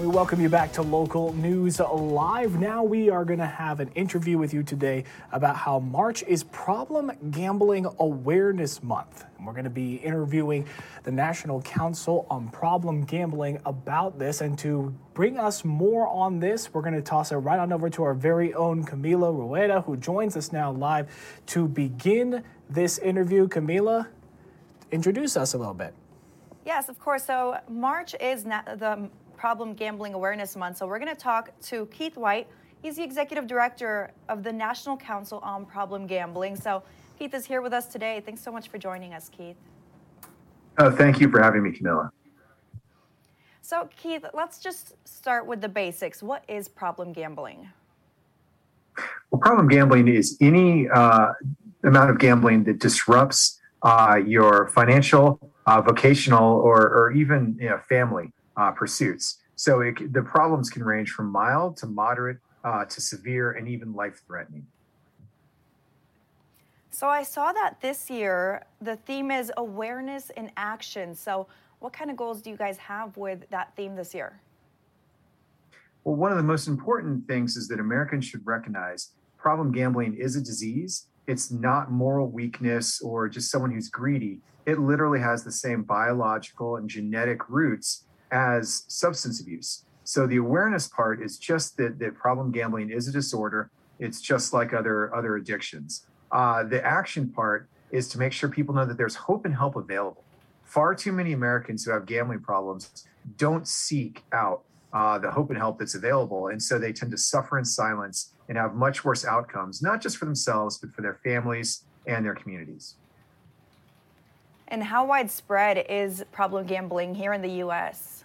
We welcome you back to Local News Live. Now we are going to have an interview with you today about how March is Problem Gambling Awareness Month. And we're going to be interviewing the National Council on Problem Gambling about this. And to bring us more on this, we're going to toss it right on over to our very own Camila Rueda, who joins us now live to begin this interview. Camila, introduce us a little bit. Yes, of course. So March is the Problem Gambling Awareness Month. So we're going to talk to Keith Whyte. He's the executive director of the National Council on Problem Gambling. So Keith is here with us today. Thanks so much for joining us, Keith. Oh, thank you for having me, Camilla. So, Keith, let's just start with the basics. What is problem gambling? Well, problem gambling is any uh, amount of gambling that disrupts uh, your financial, uh, vocational, or, or even you know, family uh, pursuits. So it, the problems can range from mild to moderate uh, to severe and even life threatening. So I saw that this year the theme is awareness in action. So what kind of goals do you guys have with that theme this year? Well, one of the most important things is that Americans should recognize problem gambling is a disease. It's not moral weakness or just someone who's greedy. It literally has the same biological and genetic roots as substance abuse. So the awareness part is just that, that problem gambling is a disorder. It's just like other other addictions. Uh, the action part is to make sure people know that there's hope and help available. Far too many Americans who have gambling problems don't seek out uh, the hope and help that's available, and so they tend to suffer in silence and have much worse outcomes, not just for themselves but for their families and their communities. And how widespread is problem gambling here in the U.S.?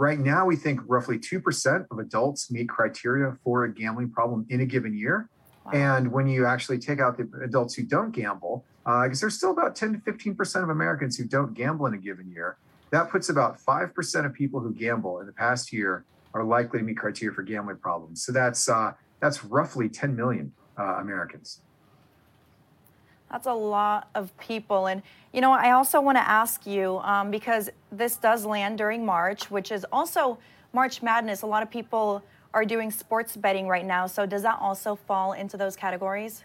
Right now, we think roughly 2% of adults meet criteria for a gambling problem in a given year. Wow. And when you actually take out the adults who don't gamble, because uh, there's still about 10 to 15% of Americans who don't gamble in a given year, that puts about 5% of people who gamble in the past year are likely to meet criteria for gambling problems. So that's uh, that's roughly 10 million uh, Americans. That's a lot of people. And, you know, I also want to ask you um, because this does land during March, which is also March Madness. A lot of people are doing sports betting right now. So does that also fall into those categories?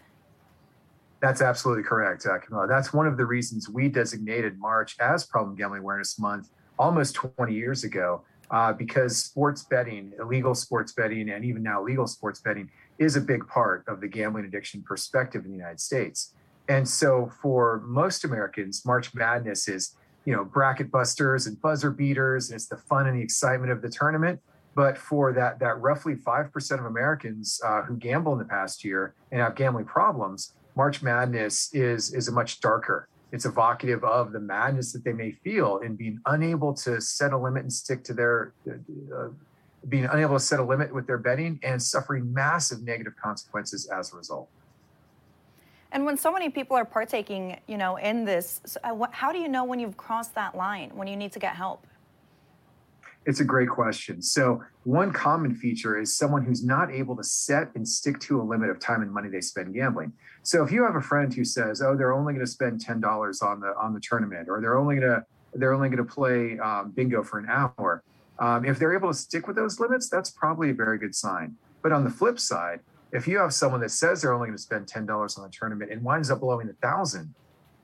That's absolutely correct, uh, Camilla. That's one of the reasons we designated March as Problem Gambling Awareness Month almost 20 years ago, uh, because sports betting, illegal sports betting, and even now legal sports betting is a big part of the gambling addiction perspective in the United States. And so for most Americans, March Madness is, you know, bracket busters and buzzer beaters, and it's the fun and the excitement of the tournament. But for that that roughly five percent of Americans uh, who gamble in the past year and have gambling problems, March Madness is is a much darker. It's evocative of the madness that they may feel in being unable to set a limit and stick to their, uh, being unable to set a limit with their betting and suffering massive negative consequences as a result. And when so many people are partaking, you know, in this, uh, how do you know when you've crossed that line, when you need to get help? It's a great question. So, one common feature is someone who's not able to set and stick to a limit of time and money they spend gambling. So, if you have a friend who says, "Oh, they're only going to spend ten dollars on the on the tournament," or they're only going to they're only going to play um, bingo for an hour, um, if they're able to stick with those limits, that's probably a very good sign. But on the flip side, if you have someone that says they're only going to spend ten dollars on the tournament and winds up blowing a thousand,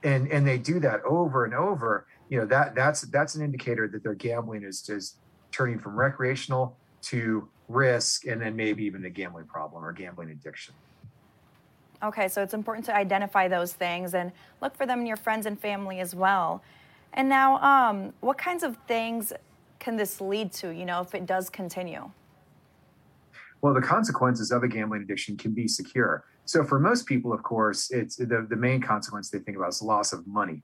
and and they do that over and over, you know that that's that's an indicator that their gambling is just turning from recreational to risk, and then maybe even a gambling problem or gambling addiction. Okay, so it's important to identify those things and look for them in your friends and family as well. And now, um, what kinds of things can this lead to? You know, if it does continue. Well, the consequences of a gambling addiction can be secure. So for most people, of course, it's the, the main consequence they think about is loss of money.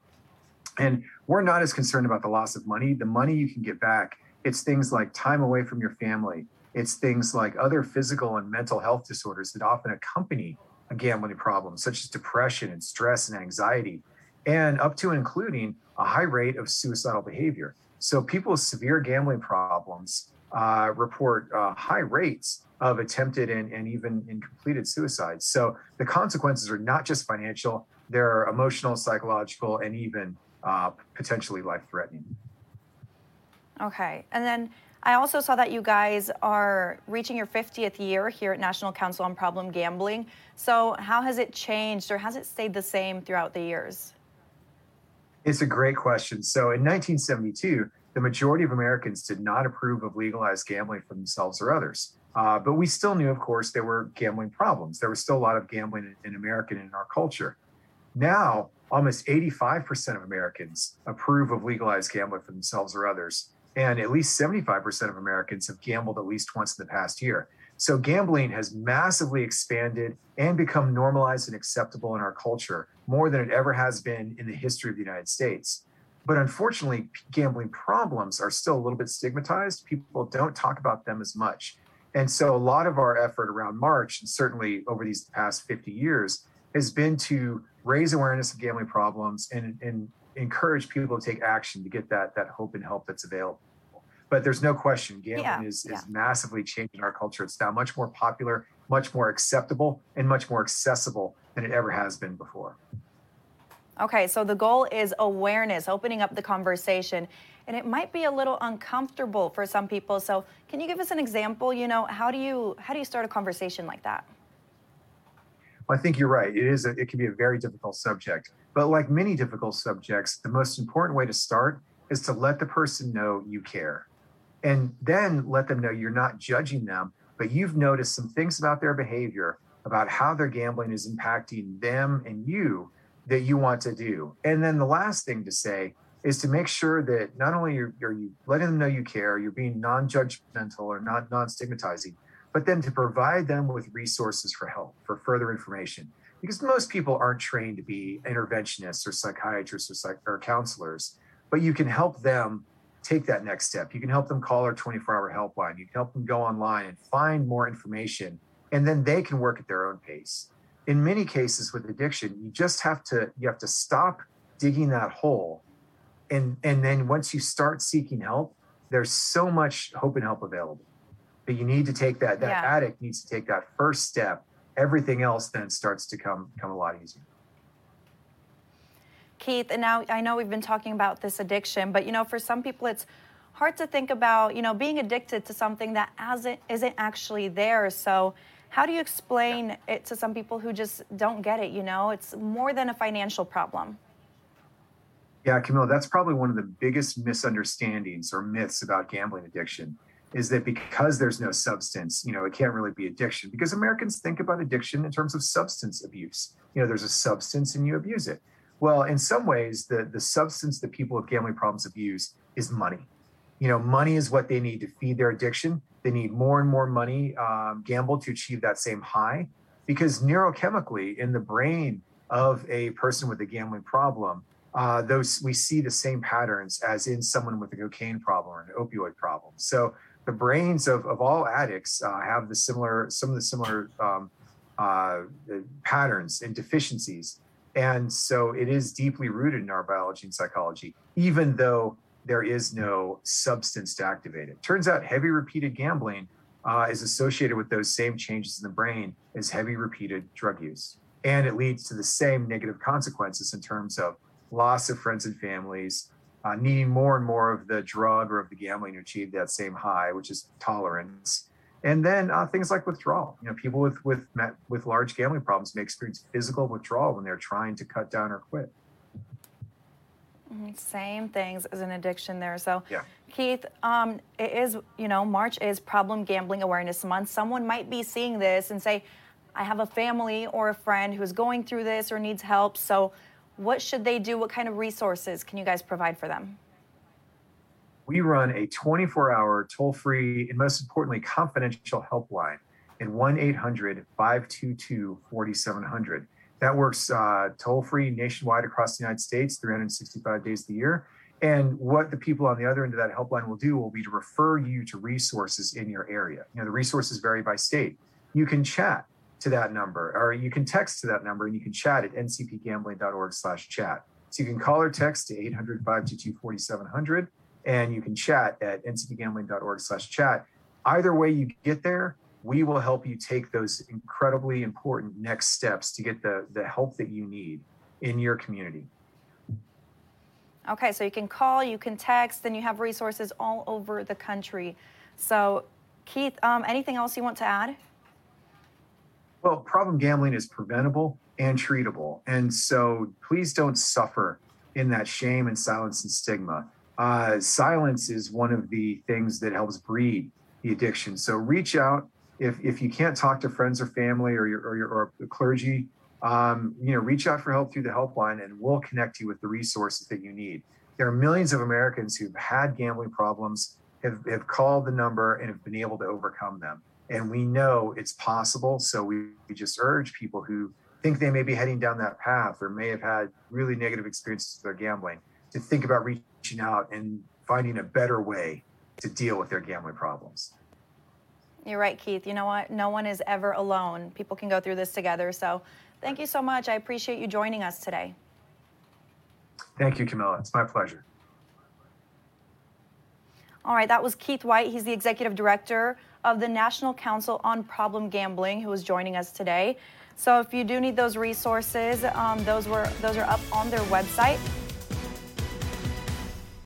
And we're not as concerned about the loss of money. The money you can get back, it's things like time away from your family. It's things like other physical and mental health disorders that often accompany a gambling problem, such as depression and stress and anxiety, and up to including a high rate of suicidal behavior. So people with severe gambling problems uh, report uh, high rates of attempted and, and even in completed suicides. So the consequences are not just financial, they're emotional, psychological, and even uh, potentially life threatening. Okay. And then I also saw that you guys are reaching your 50th year here at National Council on Problem Gambling. So, how has it changed or has it stayed the same throughout the years? It's a great question. So, in 1972, the majority of Americans did not approve of legalized gambling for themselves or others. Uh, but we still knew, of course, there were gambling problems. There was still a lot of gambling in, in America and in our culture. Now, almost 85% of Americans approve of legalized gambling for themselves or others. And at least 75% of Americans have gambled at least once in the past year. So gambling has massively expanded and become normalized and acceptable in our culture more than it ever has been in the history of the United States. But unfortunately, gambling problems are still a little bit stigmatized. People don't talk about them as much. And so a lot of our effort around March, and certainly over these past 50 years, has been to raise awareness of gambling problems and, and encourage people to take action to get that, that hope and help that's available. But there's no question, gambling yeah, is, is yeah. massively changing our culture. It's now much more popular, much more acceptable, and much more accessible than it ever has been before. Okay, so the goal is awareness, opening up the conversation. And it might be a little uncomfortable for some people. So can you give us an example? You know, how do you how do you start a conversation like that? Well, I think you're right. It is a, it can be a very difficult subject. But like many difficult subjects, the most important way to start is to let the person know you care and then let them know you're not judging them, but you've noticed some things about their behavior, about how their gambling is impacting them and you that you want to do. And then the last thing to say is to make sure that not only are, you letting them know you care, you're being non-judgmental or not non-stigmatizing, but then to provide them with resources for help, for further information. Because most people aren't trained to be interventionists or psychiatrists or, psych- or counselors, but you can help them take that next step. You can help them call our 24 hour helpline. You can help them go online and find more information, and then they can work at their own pace. In many cases with addiction, you just have to you have to stop digging that hole. And and then once you start seeking help, there's so much hope and help available. But you need to take that that yeah. addict needs to take that first step. Everything else then starts to come come a lot easier. Keith, and now I know we've been talking about this addiction, but you know, for some people it's hard to think about, you know, being addicted to something that isn't, isn't actually there. So, how do you explain it to some people who just don't get it? You know, it's more than a financial problem. Yeah, Camilla, that's probably one of the biggest misunderstandings or myths about gambling addiction is that because there's no substance, you know, it can't really be addiction because Americans think about addiction in terms of substance abuse. You know, there's a substance and you abuse it. Well, in some ways, the, the substance that people with gambling problems abuse is money. You know, money is what they need to feed their addiction. They need more and more money um, gambled to achieve that same high because neurochemically in the brain of a person with a gambling problem, uh, those we see the same patterns as in someone with a cocaine problem or an opioid problem. So the brains of, of all addicts uh, have the similar some of the similar um, uh, patterns and deficiencies and so it is deeply rooted in our biology and psychology, even though there is no substance to activate it. Turns out heavy repeated gambling uh, is associated with those same changes in the brain as heavy repeated drug use. And it leads to the same negative consequences in terms of loss of friends and families, uh, needing more and more of the drug or of the gambling to achieve that same high, which is tolerance, and then uh, things like withdrawal. You know, people with with with large gambling problems may experience physical withdrawal when they're trying to cut down or quit. Mm-hmm. Same things as an addiction there. So, yeah. Keith, um, it is you know March is Problem Gambling Awareness Month. Someone might be seeing this and say, "I have a family or a friend who is going through this or needs help." So, what should they do? What kind of resources can you guys provide for them? We run a 24 hour toll free and most importantly, confidential helpline at 1 800 522 4700. That works uh, toll free nationwide across the United States, 365 days of the year. And what the people on the other end of that helpline will do will be to refer you to resources in your area. You know, the resources vary by state. You can chat to that number, or you can text to that number, and you can chat at ncpgambling.org/chat. So you can call or text to 800 522 4700 and you can chat at ncpgambling.org slash chat. Either way you get there, we will help you take those incredibly important next steps to get the, the help that you need in your community. Okay, so you can call, you can text, and you have resources all over the country. So, Keith, um, anything else you want to add? Well, problem gambling is preventable and treatable. And so please don't suffer in that shame and silence and stigma. Uh, silence is one of the things that helps breed the addiction. So reach out if, if you can't talk to friends or family or your, or your or clergy, um, you know, reach out for help through the helpline and we'll connect you with the resources that you need. There are millions of Americans who've had gambling problems, have, have called the number and have been able to overcome them. And we know it's possible. So we, we just urge people who think they may be heading down that path or may have had really negative experiences with their gambling to think about reaching out and finding a better way to deal with their gambling problems. You're right, Keith. You know what? No one is ever alone. People can go through this together. So thank you so much. I appreciate you joining us today. Thank you, Camilla. It's my pleasure. All right, that was Keith Whyte. He's the executive director of the National Council on Problem Gambling, who is joining us today. So if you do need those resources, um, those were those are up on their website.